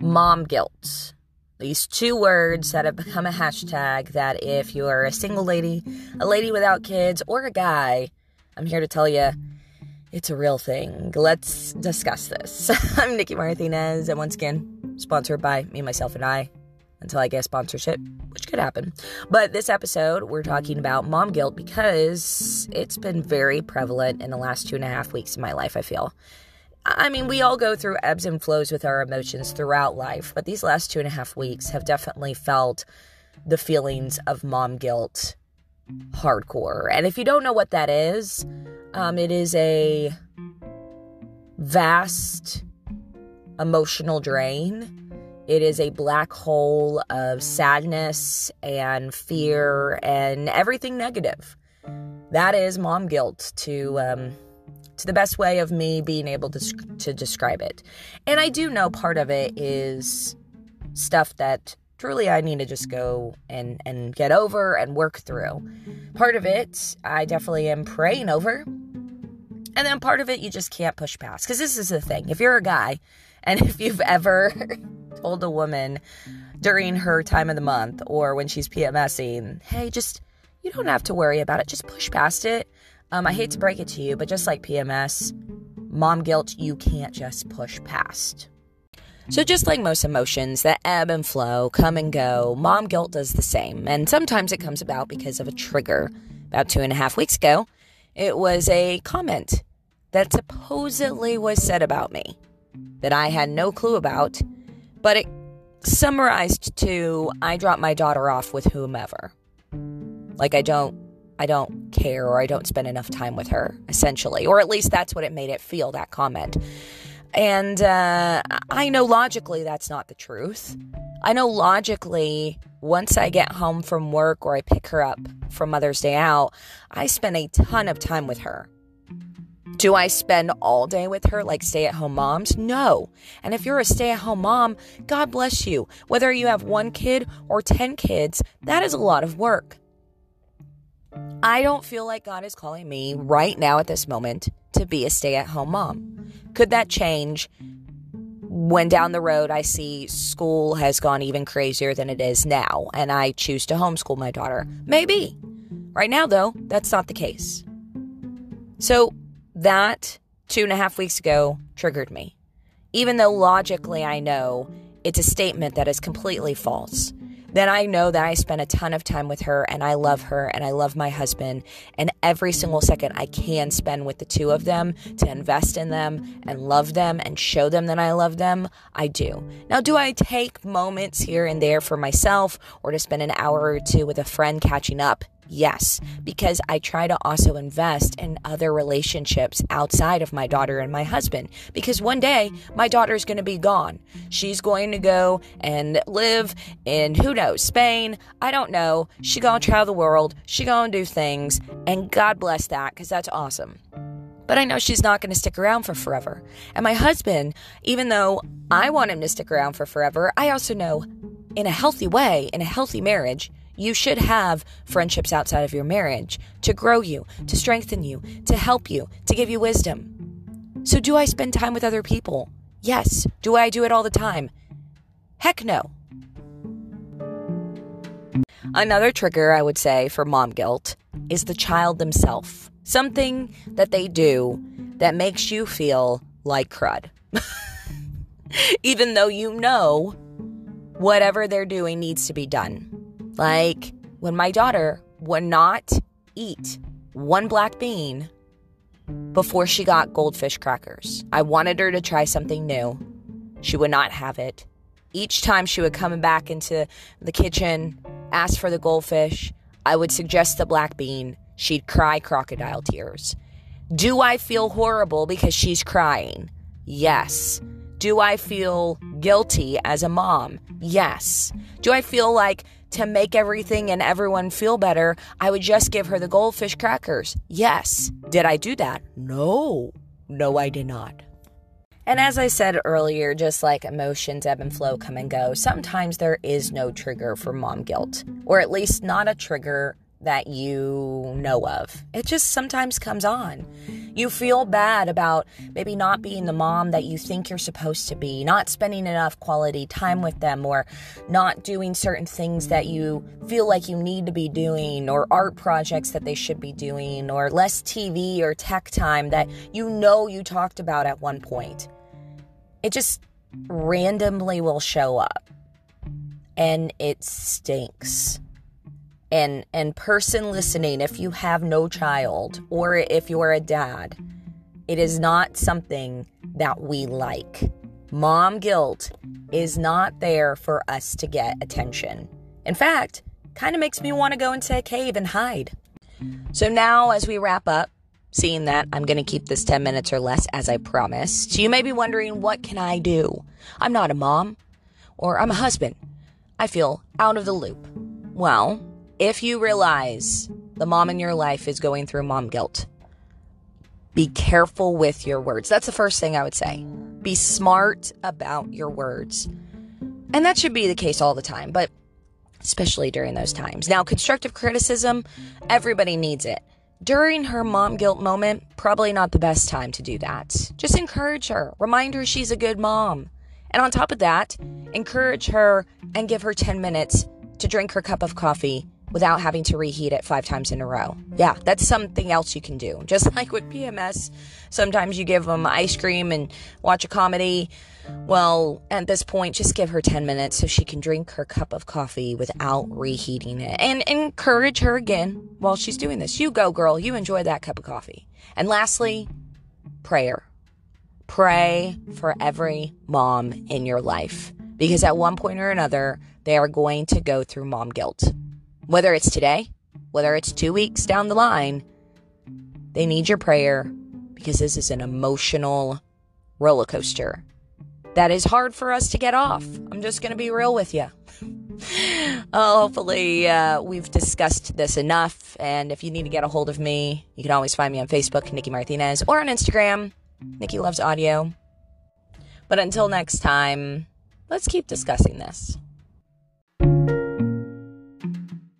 mom guilt. These two words that have become a hashtag that if you're a single lady, a lady without kids, or a guy, I'm here to tell you it's a real thing. Let's discuss this. I'm Nikki Martinez, and once again, sponsored by me, myself, and I until I get sponsorship, which could happen. But this episode, we're talking about mom guilt because it's been very prevalent in the last two and a half weeks of my life, I feel. I mean, we all go through ebbs and flows with our emotions throughout life, but these last two and a half weeks have definitely felt the feelings of mom guilt hardcore. And if you don't know what that is, um, it is a vast emotional drain. It is a black hole of sadness and fear and everything negative. That is mom guilt to um, to the best way of me being able to, to describe it. And I do know part of it is stuff that truly I need to just go and, and get over and work through. Part of it, I definitely am praying over. And then part of it, you just can't push past. Because this is the thing if you're a guy, and if you've ever told a woman during her time of the month or when she's PMSing, hey, just, you don't have to worry about it, just push past it. Um, I hate to break it to you, but just like PMS, mom guilt, you can't just push past. So, just like most emotions that ebb and flow, come and go, mom guilt does the same. And sometimes it comes about because of a trigger. About two and a half weeks ago, it was a comment that supposedly was said about me that I had no clue about, but it summarized to I drop my daughter off with whomever. Like, I don't I don't care or I don't spend enough time with her, essentially. Or at least that's what it made it feel, that comment. And uh, I know logically that's not the truth. I know logically, once I get home from work or I pick her up from Mother's Day out, I spend a ton of time with her. Do I spend all day with her like stay at home moms? No. And if you're a stay at home mom, God bless you. Whether you have one kid or 10 kids, that is a lot of work. I don't feel like God is calling me right now at this moment to be a stay at home mom. Could that change when down the road I see school has gone even crazier than it is now and I choose to homeschool my daughter? Maybe. Right now, though, that's not the case. So that two and a half weeks ago triggered me. Even though logically I know it's a statement that is completely false then I know that I spend a ton of time with her and I love her and I love my husband. And every single second I can spend with the two of them to invest in them and love them and show them that I love them, I do. Now, do I take moments here and there for myself or to spend an hour or two with a friend catching up? Yes, because I try to also invest in other relationships outside of my daughter and my husband. Because one day my daughter's going to be gone. She's going to go and live in who knows, Spain. I don't know. She going to travel the world. She going to do things. And God bless that because that's awesome but I know she's not going to stick around for forever. And my husband, even though I want him to stick around for forever, I also know in a healthy way, in a healthy marriage, you should have friendships outside of your marriage to grow you, to strengthen you, to help you, to give you wisdom. So, do I spend time with other people? Yes. Do I do it all the time? Heck no. Another trigger, I would say, for mom guilt is the child themselves. Something that they do that makes you feel like crud. Even though you know whatever they're doing needs to be done. Like when my daughter would not eat one black bean before she got goldfish crackers. I wanted her to try something new. She would not have it. Each time she would come back into the kitchen, ask for the goldfish, I would suggest the black bean. She'd cry crocodile tears. Do I feel horrible because she's crying? Yes. Do I feel guilty as a mom? Yes. Do I feel like to make everything and everyone feel better, I would just give her the goldfish crackers. Yes. Did I do that? No. No, I did not. And as I said earlier, just like emotions ebb and flow, come and go, sometimes there is no trigger for mom guilt, or at least not a trigger that you know of. It just sometimes comes on. You feel bad about maybe not being the mom that you think you're supposed to be, not spending enough quality time with them, or not doing certain things that you feel like you need to be doing, or art projects that they should be doing, or less TV or tech time that you know you talked about at one point. It just randomly will show up and it stinks and and person listening if you have no child or if you're a dad it is not something that we like. Mom guilt is not there for us to get attention. In fact kind of makes me want to go into a cave and hide. So now as we wrap up seeing that i'm going to keep this 10 minutes or less as i promised. You may be wondering what can i do? I'm not a mom or i'm a husband. I feel out of the loop. Well if you realize the mom in your life is going through mom guilt, be careful with your words. That's the first thing I would say. Be smart about your words. And that should be the case all the time, but especially during those times. Now, constructive criticism, everybody needs it. During her mom guilt moment, probably not the best time to do that. Just encourage her, remind her she's a good mom. And on top of that, encourage her and give her 10 minutes to drink her cup of coffee without having to reheat it five times in a row. Yeah, that's something else you can do. Just like with PMS, sometimes you give them ice cream and watch a comedy. Well, at this point, just give her 10 minutes so she can drink her cup of coffee without reheating it and encourage her again while she's doing this. You go, girl. You enjoy that cup of coffee. And lastly, prayer. Pray for every mom in your life because at one point or another, they are going to go through mom guilt. Whether it's today, whether it's two weeks down the line, they need your prayer because this is an emotional roller coaster that is hard for us to get off. I'm just going to be real with you. uh, hopefully, uh, we've discussed this enough. And if you need to get a hold of me, you can always find me on Facebook, Nikki Martinez, or on Instagram, Nikki Loves Audio. But until next time, let's keep discussing this.